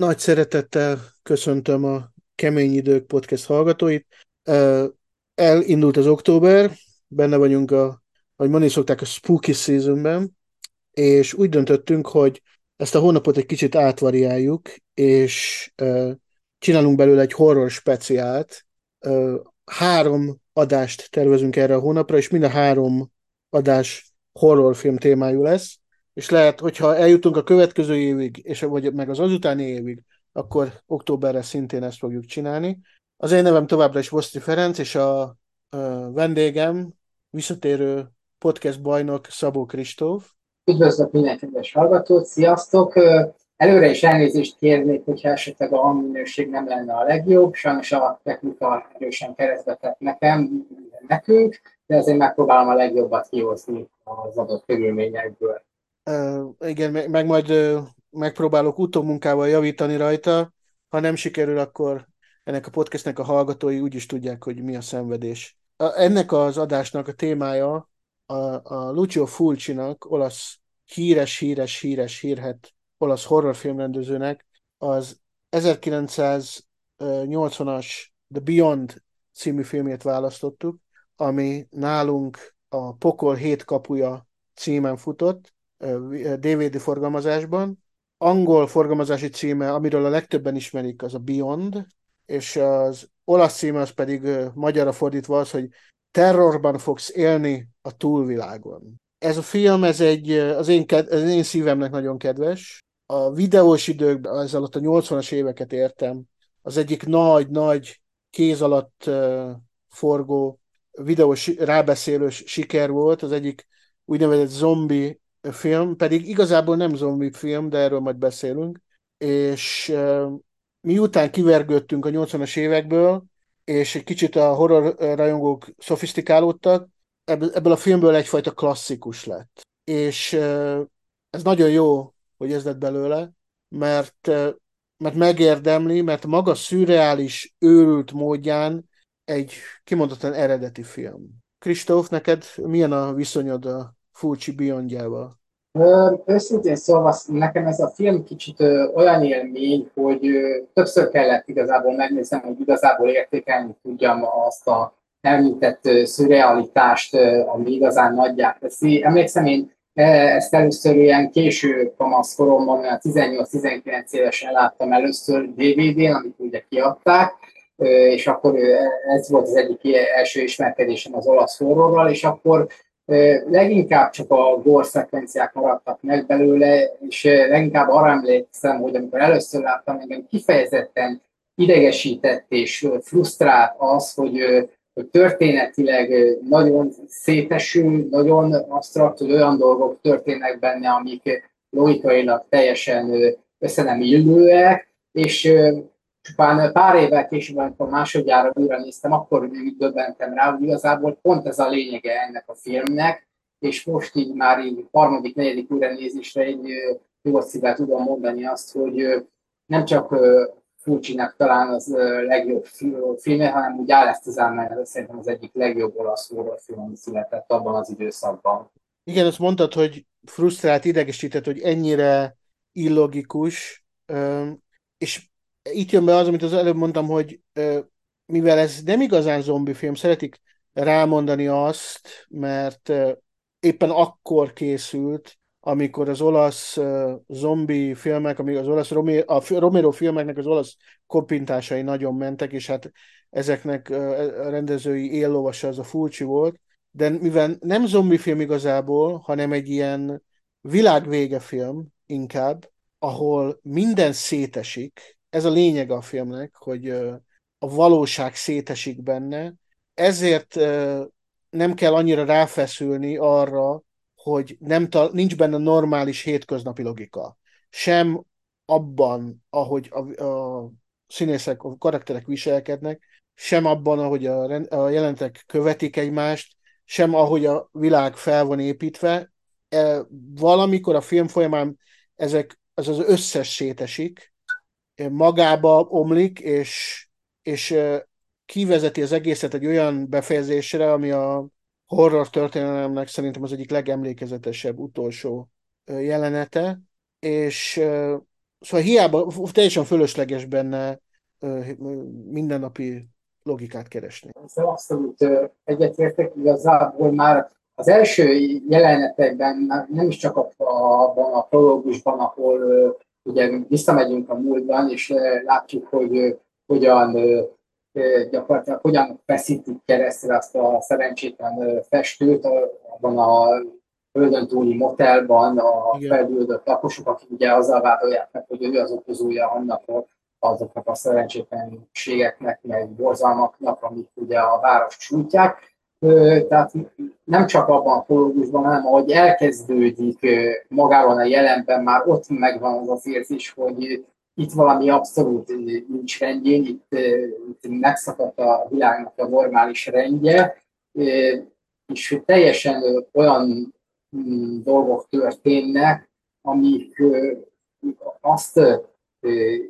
Nagy szeretettel köszöntöm a Kemény Idők podcast hallgatóit. Elindult az október, benne vagyunk a, ahogy mondani szokták, a spooky seasonben, és úgy döntöttünk, hogy ezt a hónapot egy kicsit átvariáljuk, és csinálunk belőle egy horror speciált. Három adást tervezünk erre a hónapra, és mind a három adás horrorfilm témájú lesz és lehet, hogyha eljutunk a következő évig, és vagy meg az azutáni évig, akkor októberre szintén ezt fogjuk csinálni. Az én nevem továbbra is Voszti Ferenc, és a, a vendégem, visszatérő podcast bajnok Szabó Kristóf. Üdvözlök minden kedves hallgatót, sziasztok! Előre is elnézést kérnék, hogyha esetleg a hangminőség nem lenne a legjobb, sajnos a technika erősen keresztbe tett nekem, nekünk, de azért megpróbálom a legjobbat kihozni az adott körülményekből. Igen, meg, meg majd megpróbálok utómunkával javítani rajta. Ha nem sikerül, akkor ennek a podcastnek a hallgatói úgy is tudják, hogy mi a szenvedés. Ennek az adásnak a témája a, a Lucio Fulcinak, olasz híres, híres, híres, hírhet olasz horrorfilmrendezőnek az 1980-as The Beyond című filmét választottuk, ami nálunk a Pokol hét kapuja címen futott, DVD forgalmazásban. Angol forgalmazási címe, amiről a legtöbben ismerik, az a Beyond, és az olasz címe az pedig magyarra fordítva az, hogy terrorban fogsz élni a túlvilágon. Ez a film, ez egy, az én, az én szívemnek nagyon kedves. A videós időkben, ez alatt a 80-as éveket értem, az egyik nagy-nagy kéz alatt forgó videós rábeszélős siker volt, az egyik úgynevezett zombi film, pedig igazából nem zombi film, de erről majd beszélünk, és miután kivergődtünk a 80-as évekből, és egy kicsit a horror rajongók szofisztikálódtak, ebből a filmből egyfajta klasszikus lett. És ez nagyon jó, hogy ez lett belőle, mert, mert megérdemli, mert maga szürreális, őrült módján egy kimondottan eredeti film. Kristóf, neked milyen a viszonyod a Fulci Beyondjával? Őszintén szólva, nekem ez a film kicsit ö, olyan élmény, hogy ö, többször kellett igazából megnéznem, hogy igazából értékelni tudjam azt a említett ö, szürrealitást, ami igazán nagyját teszi. Emlékszem, én ezt először ilyen késő kamaszkoromban, 18-19 évesen láttam először DVD-n, amit ugye kiadták, és akkor ez volt az egyik első ismerkedésem az olasz horrorral, és akkor leginkább csak a gore szekvenciák maradtak meg belőle, és leginkább arra emlékszem, hogy amikor először láttam, engem kifejezetten idegesített és frusztrált az, hogy, hogy történetileg nagyon szétesül, nagyon absztrakt, hogy olyan dolgok történnek benne, amik logikailag teljesen össze nem illőek, és csupán pár évvel később, amikor másodjára újra néztem, akkor még döbbentem rá, hogy igazából pont ez a lényege ennek a filmnek, és most így már így harmadik, negyedik újranézésre egy jó szívvel tudom mondani azt, hogy nem csak Fulcinek talán az legjobb filme, hanem úgy az szerintem az egyik legjobb olasz horrorfilm, ami született abban az időszakban. Igen, azt mondtad, hogy frusztrált, idegesített, hogy ennyire illogikus, és itt jön be az, amit az előbb mondtam, hogy mivel ez nem igazán zombi film, szeretik rámondani azt, mert éppen akkor készült, amikor az olasz zombi filmek, amíg az olasz a Romero filmeknek az olasz kopintásai nagyon mentek, és hát ezeknek a rendezői éllovasa az a Fulci volt, de mivel nem zombi film igazából, hanem egy ilyen világvége film inkább, ahol minden szétesik, ez a lényeg a filmnek, hogy a valóság szétesik benne, ezért nem kell annyira ráfeszülni arra, hogy nem ta- nincs benne normális hétköznapi logika. Sem abban, ahogy a, a színészek, a karakterek viselkednek, sem abban, ahogy a, a jelentek követik egymást, sem ahogy a világ fel van építve. E, valamikor a film folyamán ezek, ez az összes szétesik, magába omlik, és, és kivezeti az egészet egy olyan befejezésre, ami a horror történelemnek szerintem az egyik legemlékezetesebb utolsó jelenete, és szóval hiába teljesen fölösleges benne mindennapi logikát keresni. Ezzel abszolút egyetértek, igazából már az első jelenetekben, nem is csak abban a prológusban, ahol ugye visszamegyünk a múltban, és látjuk, hogy hogyan gyakorlatilag hogyan feszítik keresztül azt a szerencsétlen festőt abban a földön túli motelban a felbüldött lakosok, akik ugye azzal vádolják meg, hogy ő az okozója annak azoknak a szerencsétlenségeknek, meg borzalmaknak, amik ugye a város csújtják. Tehát nem csak abban a prológusban, hanem ahogy elkezdődik magában a jelenben, már ott megvan az az érzés, hogy itt valami abszolút nincs rendjén, itt, itt megszakadt a világnak a normális rendje, és teljesen olyan mm, dolgok történnek, amik azt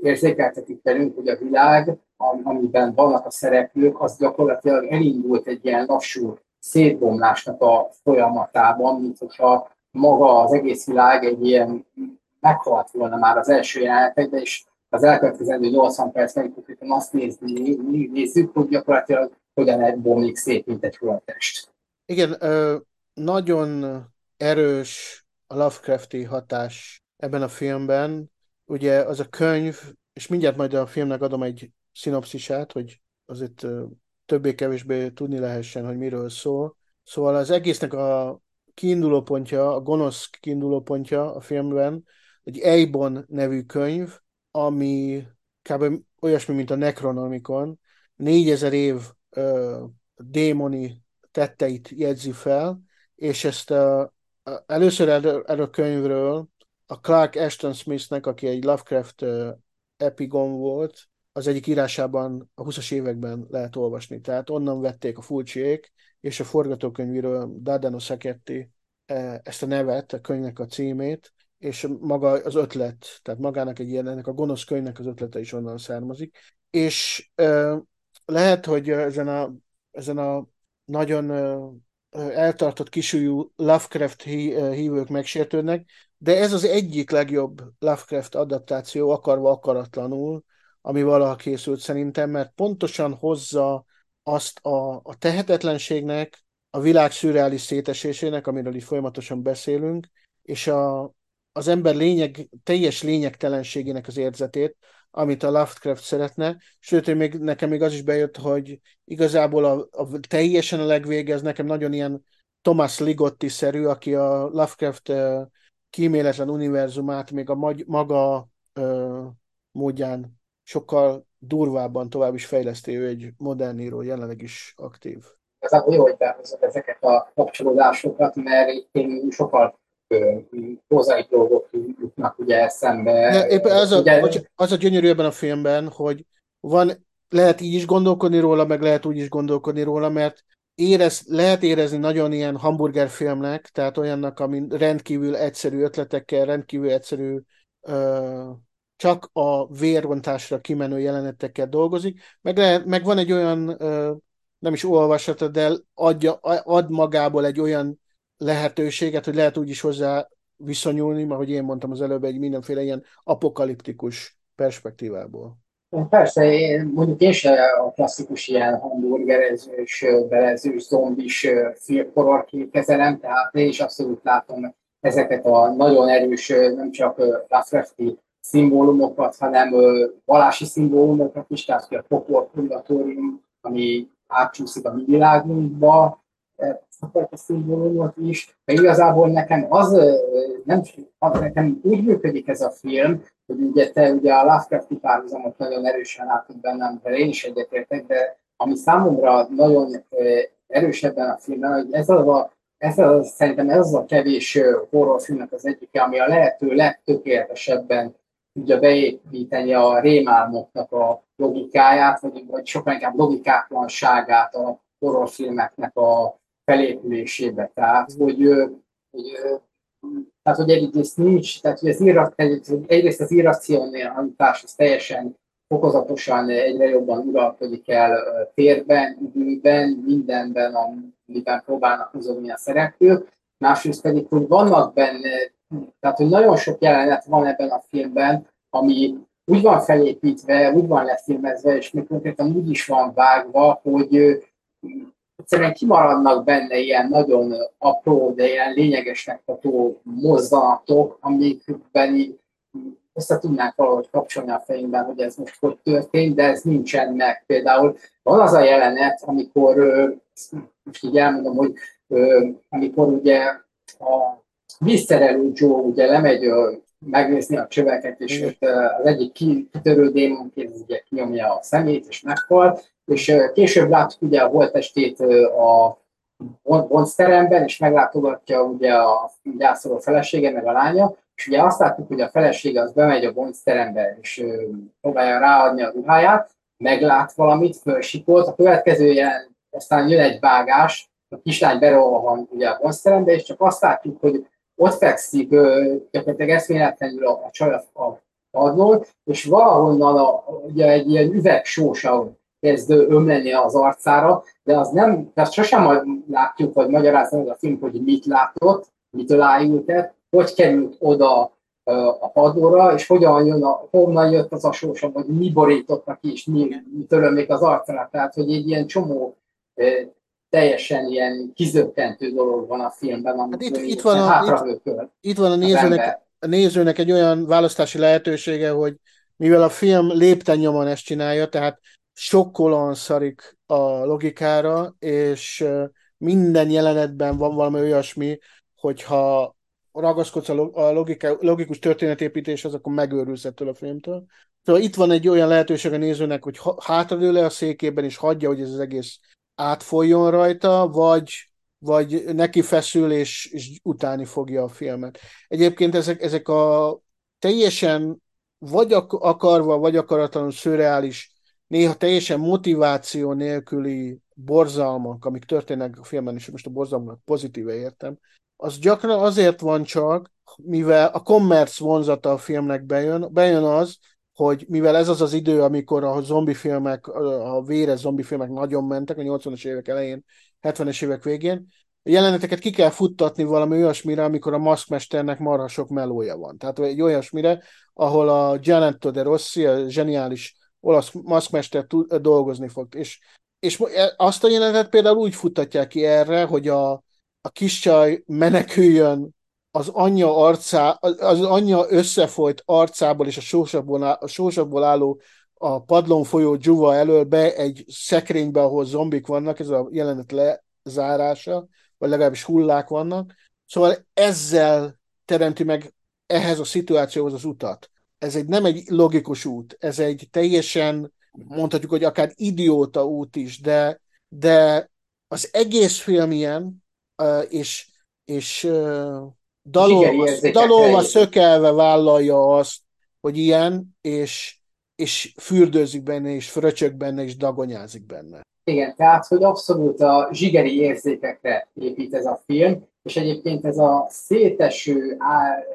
érzékeltetik velünk, hogy a világ, amiben vannak a szereplők, az gyakorlatilag elindult egy ilyen lassú szétbomlásnak a folyamatában, mint hogyha maga az egész világ egy ilyen meghalt volna már az első jelenetekben, és az elkövetkezendő 80 percben konkrétan azt nézni, nézzük, hogy gyakorlatilag hogyan bomlik szét, mint egy holttest. Igen, nagyon erős a Lovecrafti hatás ebben a filmben. Ugye az a könyv, és mindjárt majd a filmnek adom egy szinopszisát, hogy azért többé-kevésbé tudni lehessen, hogy miről szól. Szóval az egésznek a kiinduló pontja, a gonosz kiinduló pontja a filmben, egy Eibon nevű könyv, ami kb. olyasmi, mint a Necronomicon, négyezer év ö, démoni tetteit jegyzi fel, és ezt a, a, először erről, a könyvről a Clark Ashton Smithnek, aki egy Lovecraft epigon volt, az egyik írásában a 20-as években lehet olvasni. Tehát onnan vették a fulcsiék, és a forgatókönyvíről Dardano Szeketti ezt a nevet, a könyvnek a címét, és maga az ötlet, tehát magának egy ilyen, ennek a gonosz könyvnek az ötlete is onnan származik. És ö, lehet, hogy ezen a, ezen a nagyon ö, eltartott kisújú Lovecraft hí, hívők megsértődnek, de ez az egyik legjobb Lovecraft adaptáció, akarva akaratlanul, ami valaha készült szerintem, mert pontosan hozza azt a, a tehetetlenségnek, a világ szürreális szétesésének, amiről itt folyamatosan beszélünk, és a, az ember lényeg, teljes lényegtelenségének az érzetét, amit a Lovecraft szeretne, sőt, még, nekem még az is bejött, hogy igazából a, a teljesen a legvége, ez nekem nagyon ilyen Thomas Ligotti-szerű, aki a Lovecraft kíméletlen univerzumát még a magy- maga uh, módján sokkal durvábban tovább is fejleszti, ő egy modern író, jelenleg is aktív. Igazából jó, hogy behozod ezeket a kapcsolódásokat, mert én sokkal prozai dolgok jutnak ugye eszembe. Ja, éppen az, ugye... a, az a gyönyörű ebben a filmben, hogy van, lehet így is gondolkodni róla, meg lehet úgy is gondolkodni róla, mert érez, lehet érezni nagyon ilyen hamburgerfilmnek, tehát olyannak, ami rendkívül egyszerű ötletekkel, rendkívül egyszerű ö, csak a vérrontásra kimenő jelenetekkel dolgozik, meg, lehet, meg van egy olyan, ö, nem is olvasata, de adja, ad magából egy olyan lehetőséget, hogy lehet úgy is hozzá viszonyulni, mert hogy én mondtam az előbb, egy mindenféle ilyen apokaliptikus perspektívából. Persze, én, mondjuk én sem a klasszikus ilyen hamburgerezős, belezős, zombis filmkororként kezelem, tehát én is abszolút látom ezeket a nagyon erős, nem csak Lovecrafti szimbólumokat, hanem valási szimbólumokat is, tehát a pokol ami átcsúszik a mi világunkba, a szimbólumot is, de igazából nekem az, nem, az nekem úgy működik ez a film, hogy ugye te ugye a Lovecrafti párhuzamot nagyon erősen látod bennem, de én is egyetértek, de ami számomra nagyon erősebben a filmben, hogy ez az a, ez az, szerintem ez az a kevés horrorfilmnek az egyike, ami a lehető legtökéletesebben tudja beépíteni a rémálmoknak a logikáját, vagy, vagy sokkal inkább logikátlanságát a horrorfilmeknek a felépülésébe. Tehát, hogy, hogy tehát, hogy egyrészt nincs, tehát hogy az irra, egyrészt az irracionalitás az teljesen fokozatosan egyre jobban uralkodik el térben, időben, mindenben, amiben próbálnak mozogni a szereplők. Másrészt pedig, hogy vannak benne, tehát hogy nagyon sok jelenet van ebben a filmben, ami úgy van felépítve, úgy van lefilmezve, és még konkrétan úgy is van vágva, hogy egyszerűen kimaradnak benne ilyen nagyon apró, de ilyen lényegesnek ható mozzanatok, amikben össze tudnánk valahogy kapcsolni a fejünkben, hogy ez most hogy történt, de ez nincsen meg. Például van az a jelenet, amikor, most így elmondom, hogy amikor ugye a vízszerelő Joe ugye lemegy megnézni a csöveket, és ott az egyik kitörő démonként ugye kinyomja a szemét, és meghal, és később látjuk ugye a holtestét a bonzteremben, és meglátogatja ugye a gyászoló felesége, meg a lánya, és ugye azt látjuk, hogy a felesége az bemegy a bonzterembe, és próbálja ráadni a ruháját, meglát valamit, fölsikolt, a következő ilyen, aztán jön egy vágás, a kislány van ugye a bonzterembe, és csak azt látjuk, hogy ott fekszik gyakorlatilag eszméletlenül a, a csaj a padlón, és valahonnan a, ugye egy ilyen üvegsósa kezd ömleni az arcára, de az nem, tehát sosem látjuk, vagy magyarázza a film, hogy mit látott, mitől ájult hogy került oda a padlóra, és hogyan jön, a, honnan jött az a sósa, vagy mi borította ki, és mi, mi törömlik az arcára. Tehát, hogy egy ilyen csomó teljesen ilyen kizökkentő dolog van a filmben, amit hát itt, itt, van a, itt, itt van a nézőnek, a nézőnek egy olyan választási lehetősége, hogy mivel a film lépten nyomon ezt csinálja, tehát sokkolóan szarik a logikára, és minden jelenetben van valami olyasmi, hogyha ragaszkodsz a logika, logikus történetépítéshez, akkor megőrülsz ettől a filmtől. Szóval itt van egy olyan lehetőség a nézőnek, hogy hátradől le a székében, és hagyja, hogy ez az egész átfoljon rajta, vagy, vagy neki feszül, és, és utáni fogja a filmet. Egyébként ezek, ezek a teljesen vagy akarva, vagy akaratlanul szürreális, néha teljesen motiváció nélküli borzalmak, amik történnek a filmben, és most a borzalmak pozitíve értem, az gyakran azért van csak, mivel a commerce vonzata a filmnek bejön, bejön az, hogy mivel ez az az idő, amikor a zombi filmek, a véres zombi filmek nagyon mentek, a 80-as évek elején, 70-es évek végén, a jeleneteket ki kell futtatni valami olyasmire, amikor a maszkmesternek marha sok melója van. Tehát egy olyasmire, ahol a Gianetto de Rossi, a zseniális olasz maszkmester dolgozni fog. És, és e, azt a jelenetet például úgy futtatják ki erre, hogy a, a kis csaj meneküljön az anyja arcá, az anyja összefolyt arcából és a sósabból, a sósabból álló a padlón folyó dzsuva elől be egy szekrénybe, ahol zombik vannak, ez a jelenet lezárása, vagy legalábbis hullák vannak. Szóval ezzel teremti meg ehhez a szituációhoz az utat. Ez egy nem egy logikus út, ez egy teljesen, mondhatjuk, hogy akár idióta út is, de, de az egész film ilyen, és, és dalolva, dalolva szökelve vállalja azt, hogy ilyen, és, és fürdőzik benne, és fröcsök benne, és dagonyázik benne. Igen, tehát, hogy abszolút a zsigeri érzékekre épít ez a film, és egyébként ez a széteső,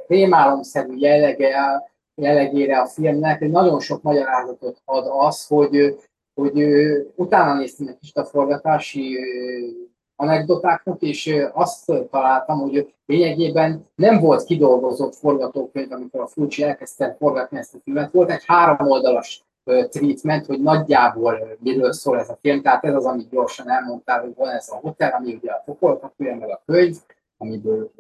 rémálomszerű jellege, jellegére a filmnek nagyon sok magyarázatot ad az, hogy, hogy utána néztem egy kicsit a forgatási anekdotáknak, és azt találtam, hogy lényegében nem volt kidolgozott forgatókönyv, amikor a Fulci elkezdte forgatni ezt a filmet. Volt egy három oldalas treatment, hogy nagyjából miről szól ez a film. Tehát ez az, amit gyorsan elmondtál, hogy van ez a hotel, ami ugye a pokolkapja, meg a könyv, amiből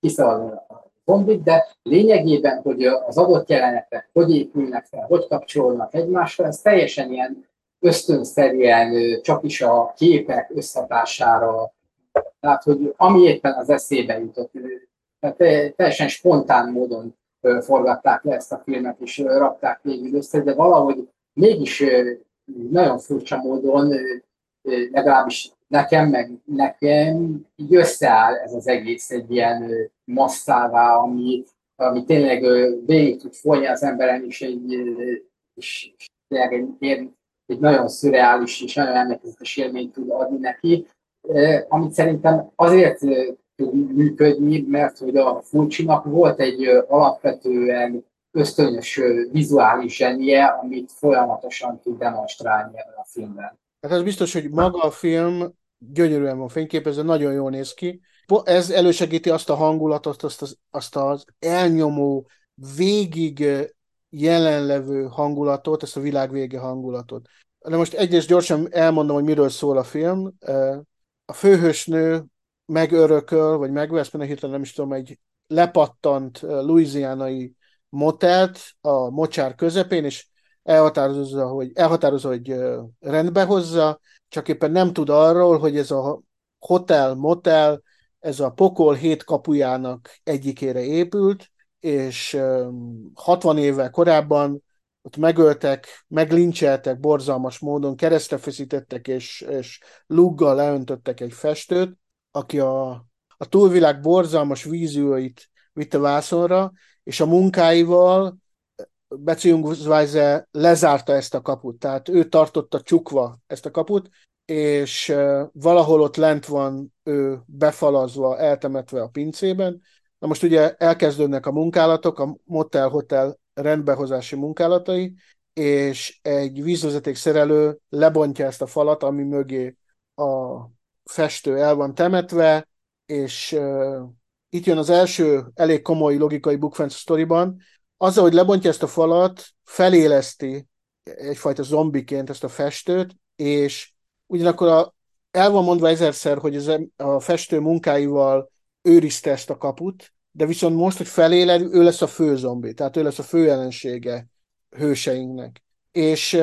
kiszalad a zombik, de lényegében, hogy az adott jelenetek hogy épülnek fel, hogy kapcsolnak egymásra, ez teljesen ilyen ösztönszerűen csak is a képek összhatására, tehát hogy ami éppen az eszébe jutott, tehát teljesen spontán módon forgatták le ezt a filmet, és rakták végül össze, de valahogy mégis nagyon furcsa módon, legalábbis nekem, meg nekem így összeáll ez az egész egy ilyen masszává, ami, ami tényleg végig tud folyni az emberen, és egy, és, és egy, egy egy nagyon szürreális és nagyon emlékezetes élményt tud adni neki, amit szerintem azért tud működni, mert hogy a Fulcsinak volt egy alapvetően ösztönös vizuális zsenie, amit folyamatosan tud demonstrálni ebben a filmben. Hát az biztos, hogy maga a film gyönyörűen van fényképezve, nagyon jól néz ki. Ez elősegíti azt a hangulatot, azt az, azt az elnyomó, végig jelenlevő hangulatot, ezt a világvége hangulatot. De most egyrészt gyorsan elmondom, hogy miről szól a film. A főhősnő megörököl, vagy megvesz, mert hirtelen nem is tudom, egy lepattant louisianai motelt a mocsár közepén, és elhatározza, hogy, elhatározza, hogy rendbe hozza, csak éppen nem tud arról, hogy ez a hotel, motel, ez a pokol hét kapujának egyikére épült, és 60 évvel korábban ott megöltek, meglincseltek borzalmas módon, keresztre feszítettek, és, és luggal leöntöttek egy festőt, aki a, a túlvilág borzalmas vízióit vitte vászonra, és a munkáival Beziehungsweise lezárta ezt a kaput, tehát ő tartotta csukva ezt a kaput, és valahol ott lent van ő befalazva, eltemetve a pincében. Na most ugye elkezdődnek a munkálatok, a motel-hotel rendbehozási munkálatai, és egy vízvezeték szerelő lebontja ezt a falat, ami mögé a festő el van temetve, és uh, itt jön az első elég komoly logikai bukfenc sztoriban, azzal, hogy lebontja ezt a falat, feléleszti egyfajta zombiként ezt a festőt, és ugyanakkor a, el van mondva ezerszer, hogy ez a festő munkáival őrizte ezt a kaput, de viszont most, hogy feléled, ő lesz a fő zombi, tehát ő lesz a fő ellensége hőseinknek. És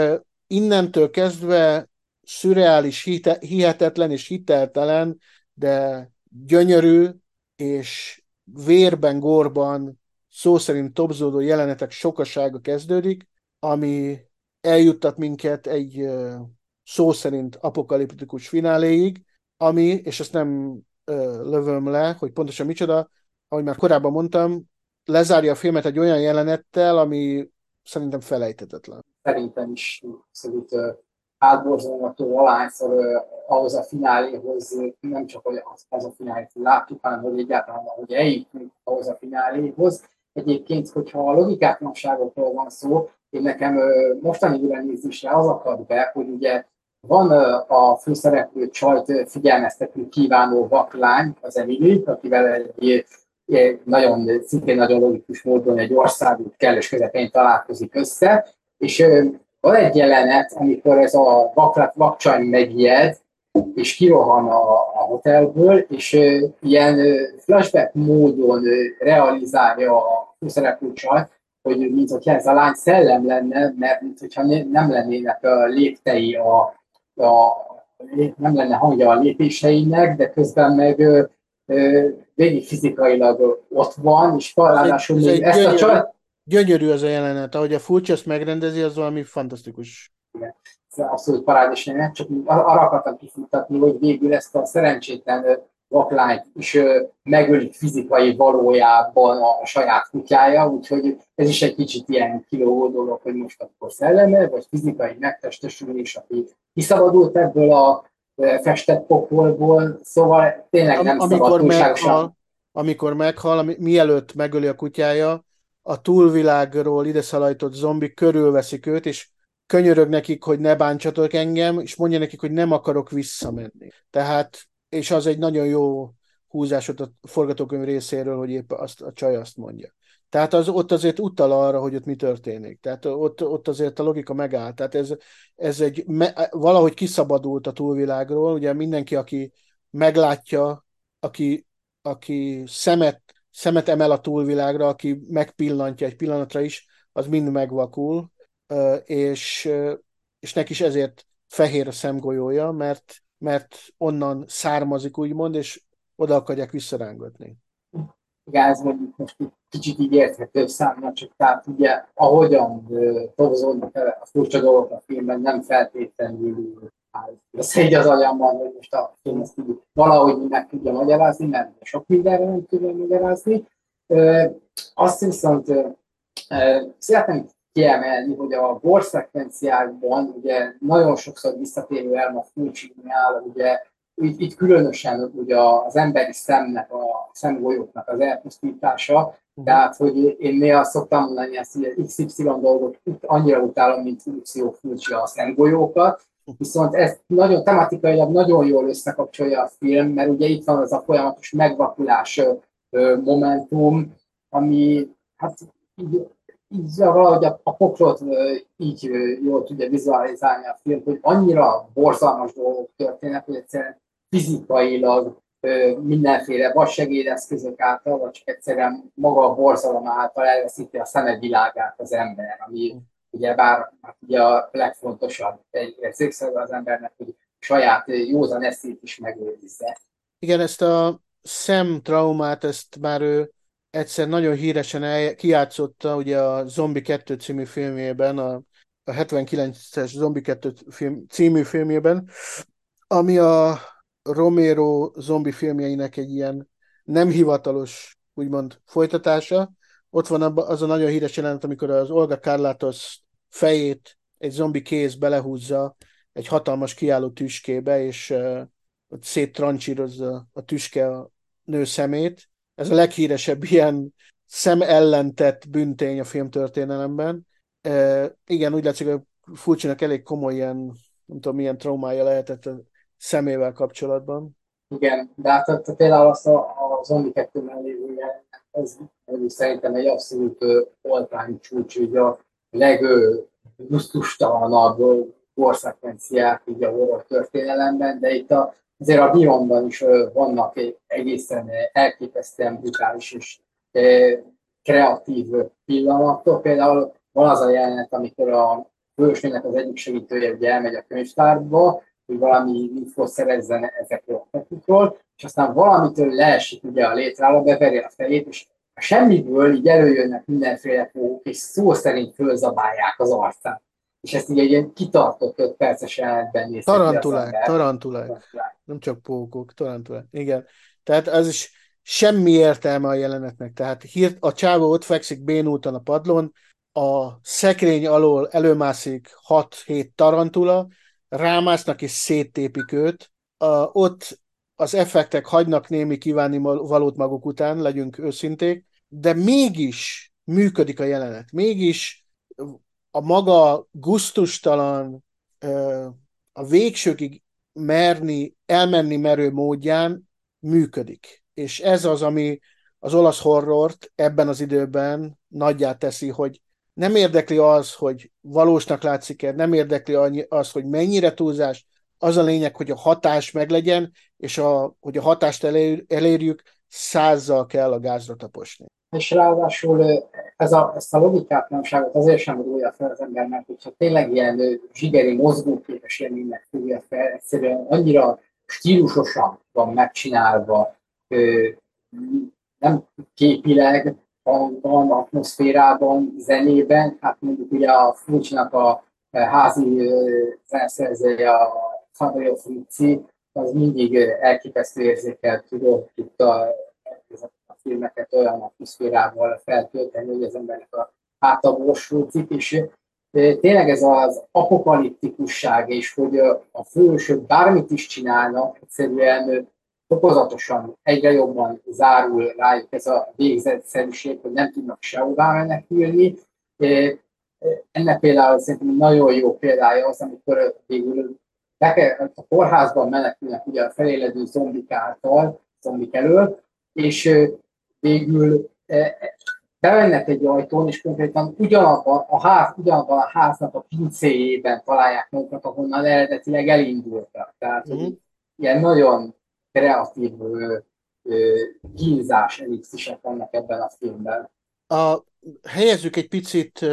innentől kezdve szürreális, hihetetlen és hiteltelen, de gyönyörű és vérben, gorban szó szerint topzódó jelenetek sokasága kezdődik, ami eljuttat minket egy szó szerint apokaliptikus fináléig, ami, és ezt nem lövöm le, hogy pontosan micsoda, ahogy már korábban mondtam, lezárja a filmet egy olyan jelenettel, ami szerintem felejtetetlen. Szerintem is szerint átborzolható alányszor ahhoz a fináléhoz, nem csak hogy az, az a finálét láttuk, hanem hogy egyáltalán, hogy eljutunk ahhoz a fináléhoz. Egyébként, hogyha a logikátlanságokról van szó, én nekem mostani ülenézésre az akad be, hogy ugye van a főszereplő csajt figyelmeztető kívánó vaklány, az Emily, akivel egy nagyon, szintén nagyon logikus módon egy országút kellős közepén találkozik össze, és van egy jelenet, amikor ez a vaklat, vakcsaj megijed, és kirohan a, a hotelből, és uh, ilyen uh, flashback módon uh, realizálja a főszereplő csaj, hogy mint hogyha ez a lány szellem lenne, mert mint hogyha nem lennének a léptei a, a nem lenne hangja a lépéseinek, de közben meg végig fizikailag ott van, és ráadásul még ezt gyönyörű, a csaj... Gyönyörű az a jelenet, ahogy a furcsa ezt megrendezi, az valami fantasztikus. Igen. Abszolút parádés jelenet, csak arra akartam kifutatni, hogy végül ezt a szerencsétlen vaklányt is megölik fizikai valójában a saját kutyája, úgyhogy ez is egy kicsit ilyen kilógó dolog, hogy most akkor szelleme, vagy fizikai megtestesülés, aki kiszabadult ebből a festett pokolból, szóval tényleg nem Am- amikor szabad meghal, amikor meghal, ami, mielőtt megöli a kutyája, a túlvilágról ide szalajtott zombi körülveszik őt, és könyörög nekik, hogy ne bántsatok engem, és mondja nekik, hogy nem akarok visszamenni. Tehát, és az egy nagyon jó húzás ott a forgatókönyv részéről, hogy épp azt, a csaj azt mondja. Tehát az, ott azért utal arra, hogy ott mi történik. Tehát ott, ott azért a logika megáll. Tehát ez, ez egy, me, valahogy kiszabadult a túlvilágról. Ugye mindenki, aki meglátja, aki, aki szemet, szemet emel a túlvilágra, aki megpillantja egy pillanatra is, az mind megvakul, és, és neki is ezért fehér a szemgolyója, mert, mert onnan származik, úgymond, és oda akarják visszarángatni gáz mondjuk most kicsit így érthető számra, csak tehát ugye ahogyan tobzolnak a furcsa dolgok a filmben, nem feltétlenül ez egy az agyamban, hogy most a film ezt így valahogy meg tudja magyarázni, mert sok mindenre nem tudja magyarázni. Azt viszont szeretném kiemelni, hogy a borszekvenciákban ugye nagyon sokszor visszatérő elma Fulcinál, ugye itt, itt különösen ugye az emberi szemnek, a szemgolyóknak az elpusztítása, uh-huh. tehát, hogy én néha szoktam mondani ezt, hogy XY dolgot annyira utálom, mint funkció furcsa a szemgolyókat, viszont ez nagyon tematikailag nagyon jól összekapcsolja a film, mert ugye itt van az a folyamatos megvakulás momentum, ami hát így valahogy a, a poklot így jól tudja vizualizálni a film, hogy annyira borzalmas dolgok történnek, hogy egyszerűen fizikailag mindenféle vagy segédeszközök által, vagy csak egyszerűen maga a borzalom által elveszíti a szeme világát az ember, ami ugye bár hát ugye a legfontosabb egy érzékszerve az embernek, hogy saját józan eszét is megőrizze. Igen, ezt a szemtraumát, ezt már ő egyszer nagyon híresen el, kiátszotta ugye a Zombi 2 című filmjében, a, a 79-es Zombi 2 film, című filmjében, ami a Romero zombi filmjeinek egy ilyen nem hivatalos, úgymond folytatása. Ott van az a nagyon híres jelenet, amikor az Olga Carlatos fejét egy zombi kéz belehúzza egy hatalmas kiálló tüskébe, és uh, széttrancsírozza a tüske a nő szemét. Ez a leghíresebb ilyen szemellentett büntény a filmtörténelemben. Uh, igen, úgy látszik, hogy Fulcsinak elég komoly ilyen, nem tudom, milyen traumája lehetett a szemével kapcsolatban. Igen, de hát, hát például azt a, a zombi kettő mellé, ez, ez szerintem egy abszolút oltány csúcs, hogy a leggusztustalanabb korszekvenciák így a horror történelemben, de itt a, azért a Beyondban is vannak egészen elképesztően brutális és kreatív pillanatok. Például van az a jelenet, amikor a hősnőnek az egyik segítője ugye elmegy a könyvtárba, hogy valami infót szerezzen ezekről a kapukról, és aztán valamitől leesik ugye a létrára, beveri a fejét, és a semmiből így előjönnek mindenféle pók, és szó szerint fölzabálják az arcát. És ezt így egy ilyen kitartott öt perces jelenetben néztek Tarantulák, tarantulák. tarantulák. Nem csak pókok, tarantulák. Igen. Tehát az is semmi értelme a jelenetnek. Tehát hírt, a csávó ott fekszik bénultan a padlón, a szekrény alól előmászik 6-7 tarantula, rámásznak és széttépik őt, a, ott az effektek hagynak némi kívánni valót maguk után, legyünk őszinték, de mégis működik a jelenet. Mégis a maga guztustalan, a végsőkig merni, elmenni merő módján működik. És ez az, ami az olasz horrort ebben az időben nagyját teszi, hogy nem érdekli az, hogy valósnak látszik-e, nem érdekli az, hogy mennyire túlzás, az a lényeg, hogy a hatás meglegyen, és a, hogy a hatást elér, elérjük, százzal kell a gázra taposni. És ráadásul ez a, ezt a logikátlanságot azért sem rúlja fel az ember, mert hogyha tényleg ilyen zsigeri mozgóképes élménynek fogja fel, egyszerűen annyira stílusosan van megcsinálva, nem képileg, hangban, atmoszférában, zenében, hát mondjuk ugye a Fulcsnak a házi zeneszerzője, a Fabio Frizzi, az mindig elképesztő érzékel tudott, tudta filmeket olyan atmoszférával feltölteni, hogy az embernek a hátaborsultik, és tényleg ez az apokaliptikusság, és hogy a fősök bármit is csinálnak, egyszerűen fokozatosan egyre jobban zárul rájuk ez a végzetszerűség, hogy nem tudnak sehová menekülni. Ennek például szerintem nagyon jó példája az, amikor végül a kórházban menekülnek ugye a feléledő zombik által, zombik elől, és végül bemennek egy ajtón, és konkrétan ugyanabban a, ház, ugyanabban a háznak a pincéjében találják magukat, ahonnan eredetileg elindultak. Tehát mm. ilyen nagyon kreatív kínzás elixisek vannak ebben a filmben. A, helyezzük egy picit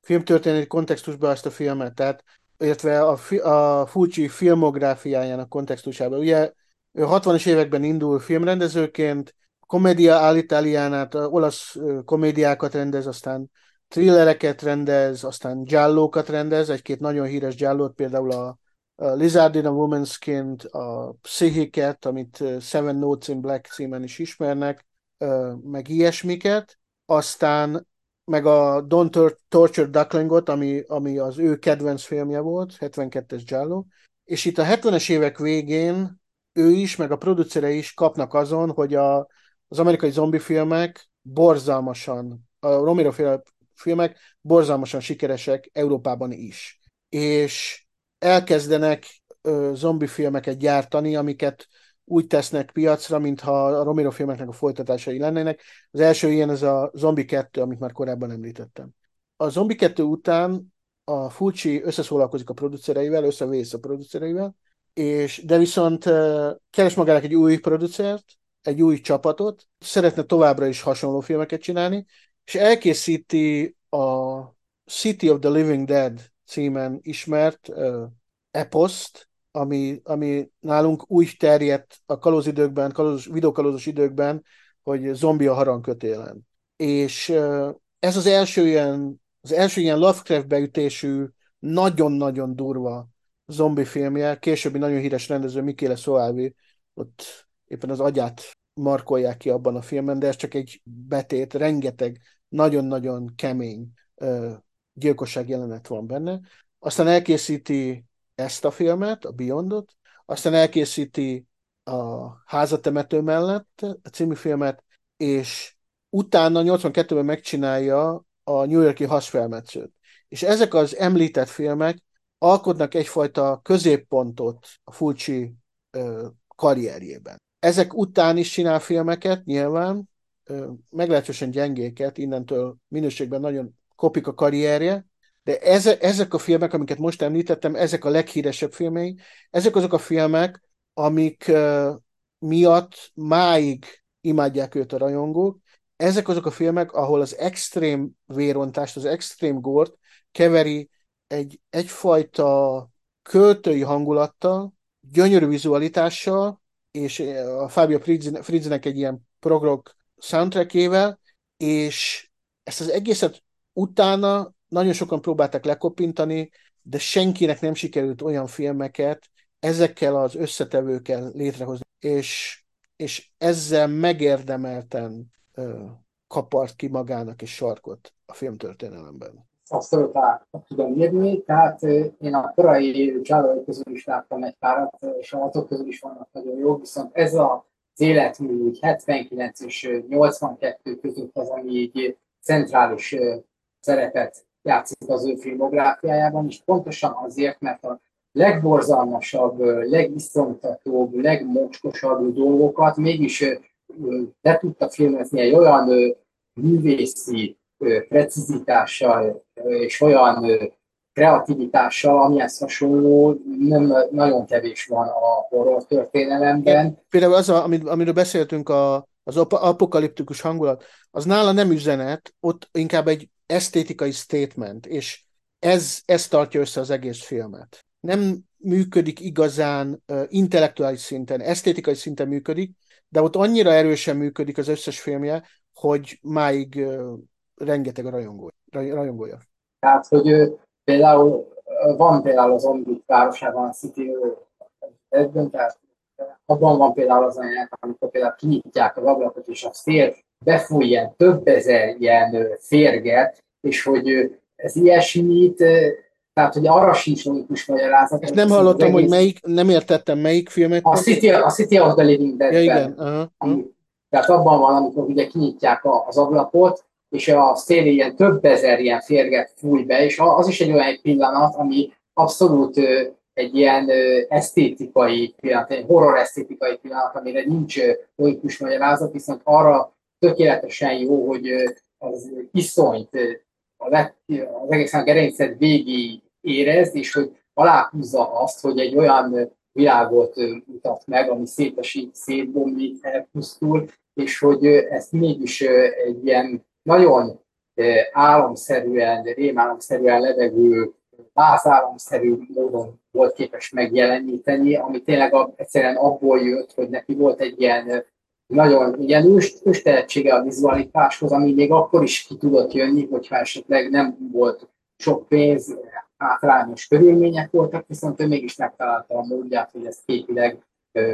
filmtörténeti kontextusba ezt a filmet, tehát illetve a, a Fulci filmográfiájának kontextusában. Ugye ő 60-as években indul filmrendezőként, komédia állitaliánát, olasz komédiákat rendez, aztán thrillereket rendez, aztán gyállókat rendez, egy-két nagyon híres gyállót, például a a Lizard in a Woman's skin a Pszichiket, amit Seven Notes in Black címen is ismernek, meg ilyesmiket, aztán meg a Don't Torture Ducklingot, ami, ami az ő kedvenc filmje volt, 72-es Giallo, és itt a 70-es évek végén ő is, meg a producere is kapnak azon, hogy a, az amerikai zombi filmek borzalmasan, a Romero filmek borzalmasan sikeresek Európában is. És elkezdenek ö, zombi filmeket gyártani, amiket úgy tesznek piacra, mintha a Romero filmeknek a folytatásai lennének. Az első ilyen ez a Zombie 2, amit már korábban említettem. a Zombi 2 után a Fulci összeszólalkozik a producereivel, összevész a producereivel, és, de viszont keres magának egy új producert, egy új csapatot, szeretne továbbra is hasonló filmeket csinálni, és elkészíti a City of the Living Dead címen ismert uh, eposzt, ami, ami nálunk úgy terjedt a kalózidőkben, kalóz, videokalózos időkben, hogy zombi a harangkötélen. És uh, ez az első ilyen, az első ilyen Lovecraft beütésű, nagyon-nagyon durva zombi filmje, későbbi nagyon híres rendező Mikéle Soavi, ott éppen az agyát markolják ki abban a filmben, de ez csak egy betét, rengeteg nagyon-nagyon kemény uh, gyilkosság jelenet van benne. Aztán elkészíti ezt a filmet, a Beyondot, aztán elkészíti a Házatemető mellett a című filmet, és utána 82-ben megcsinálja a New Yorki hasfelmetszőt. És ezek az említett filmek alkotnak egyfajta középpontot a Fulci ö, karrierjében. Ezek után is csinál filmeket, nyilván, meglehetősen gyengéket, innentől minőségben nagyon kopik a karrierje, de eze, ezek a filmek, amiket most említettem, ezek a leghíresebb filmei, ezek azok a filmek, amik miatt máig imádják őt a rajongók, ezek azok a filmek, ahol az extrém vérontást, az extrém gort keveri egy, egyfajta költői hangulattal, gyönyörű vizualitással, és a Fabio Fritznek egy ilyen progrog soundtrackével, és ezt az egészet utána nagyon sokan próbáltak lekopintani, de senkinek nem sikerült olyan filmeket ezekkel az összetevőkkel létrehozni, és, és ezzel megérdemelten ö, kapart ki magának és sarkot a filmtörténelemben. Abszolút át tudom írni, tehát én a korai Giallo közül is láttam egy párat, és azok közül is vannak nagyon jó, viszont ez az életmű 79 és 82 között az, ami így centrális szerepet játszik az ő filmográfiájában, és pontosan azért, mert a legborzalmasabb, legiszonytatóbb, legmocskosabb dolgokat mégis le tudta filmezni egy olyan művészi precizitással és olyan kreativitással, amihez hasonló nem nagyon kevés van a horror történelemben. Például az, a, amiről beszéltünk, a, az apokaliptikus hangulat, az nála nem üzenet, ott inkább egy esztétikai statement, és ez, ez tartja össze az egész filmet. Nem működik igazán intellektuális szinten, esztétikai szinten működik, de ott annyira erősen működik az összes filmje, hogy máig rengeteg a rajongó, rajongója. Tehát, hogy uh, például van például az Ombit városában a City Edben, tehát abban van például az anyag, amikor például kinyitják az ablakot, és a szél befúj ilyen több ezer ilyen férget, és hogy ez ilyesmit, tehát hogy arra sincs logikus magyarázat. És nem hallottam, egész... hogy melyik, nem értettem melyik filmet. A City, a City of the Living Dead. Ja, igen. Uh-huh. Tehát abban van, amikor ugye kinyitják az ablakot, és a szél ilyen több ezer ilyen férget fúj be, és az is egy olyan pillanat, ami abszolút egy ilyen esztétikai pillanat, egy horror esztétikai pillanat, amire nincs logikus magyarázat, viszont arra tökéletesen jó, hogy az iszonyt, az egészen gerincet végig érezd, és hogy aláhúzza azt, hogy egy olyan világot mutat meg, ami szétesít, szétbomlik, elpusztul, és hogy ezt mégis egy ilyen nagyon álomszerűen, rémálomszerűen levegő, vázálomszerű módon volt képes megjeleníteni, ami tényleg egyszerűen abból jött, hogy neki volt egy ilyen nagyon ilyen ős, tehetsége a vizualitáshoz, ami még akkor is ki tudott jönni, hogyha esetleg nem volt sok pénz, hátrányos körülmények voltak, viszont ő mégis megtalálta a módját, hogy ezt képileg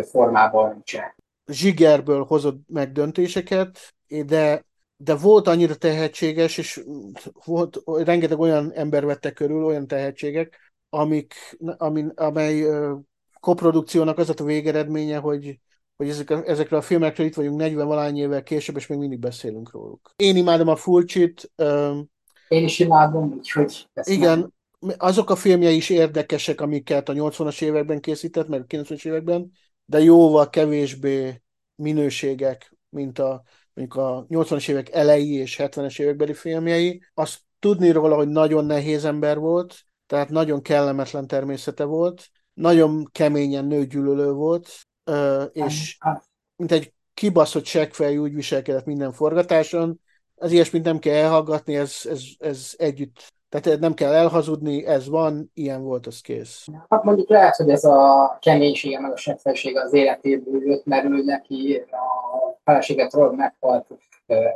formában öntse. Zsigerből hozott meg döntéseket, de, de volt annyira tehetséges, és volt rengeteg olyan ember vette körül, olyan tehetségek, amik, amin, amely koprodukciónak az a végeredménye, hogy hogy ezek a, ezekre a filmekről itt vagyunk 40 valány évvel később, és még mindig beszélünk róluk. Én imádom a Fulcsit. Én is imádom, úgyhogy... Igen, nem. azok a filmjei is érdekesek, amiket a 80-as években készített, meg a 90-es években, de jóval kevésbé minőségek, mint a, mondjuk a 80-as évek elejé és 70-es évekbeli filmjei. Azt tudni róla, hogy nagyon nehéz ember volt, tehát nagyon kellemetlen természete volt, nagyon keményen nőgyűlölő volt, és mint egy kibaszott seggfej úgy viselkedett minden forgatáson, az ilyesmit nem kell elhallgatni, ez, ez, ez együtt tehát nem kell elhazudni, ez van, ilyen volt, az kész. Hát mondjuk lehet, hogy ez a keménysége, meg a seggfejsége az életéből jött, mert ő neki a feleséget rólad meghalt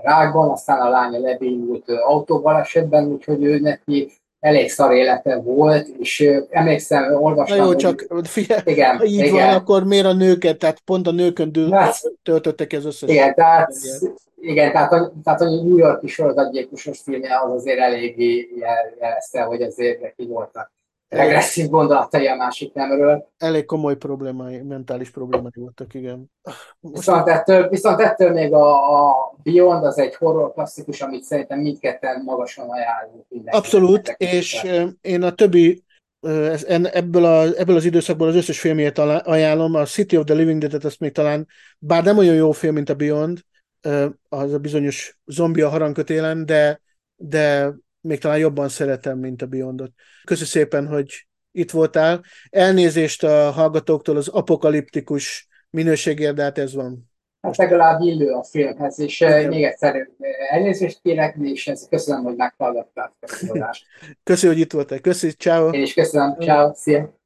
rákban, aztán a lánya lebénult autóbalesetben, úgyhogy ő neki elég szar élete volt, és emlékszem, olvastam... Na jó, csak figyelj, igen, ha így igen. van, akkor miért a nőket, tehát pont a nőkön hát, töltöttek ez összes. Igen, tehát, igen, tehát, a, tehát a New York-i sorozatgyilkosos filmje az azért eléggé jelezte, hogy azért neki voltak regresszív gondolatai a másik nemről. Elég komoly problémái, mentális problémái voltak, igen. Most viszont, ettől, viszont ettől még a, a Beyond az egy horror klasszikus, amit szerintem mindketten magasan ajánlunk. Abszolút, és én a többi ebből, a, ebből az időszakból az összes filmjét ajánlom. A City of the Living Dead-et ezt még talán, bár nem olyan jó film, mint a Beyond, az a bizonyos zombi a harangkötélen, de, de még talán jobban szeretem, mint a Beyondot. Köszönöm szépen, hogy itt voltál. Elnézést a hallgatóktól az apokaliptikus minőségért, de hát ez van. Hát legalább illő a filmhez, és Igen. még egyszer elnézést kérek, és ezt köszönöm, hogy meghallgatták a Köszönöm, hogy itt voltál. Köszönöm, ciao. Én is köszönöm, ciao, szia.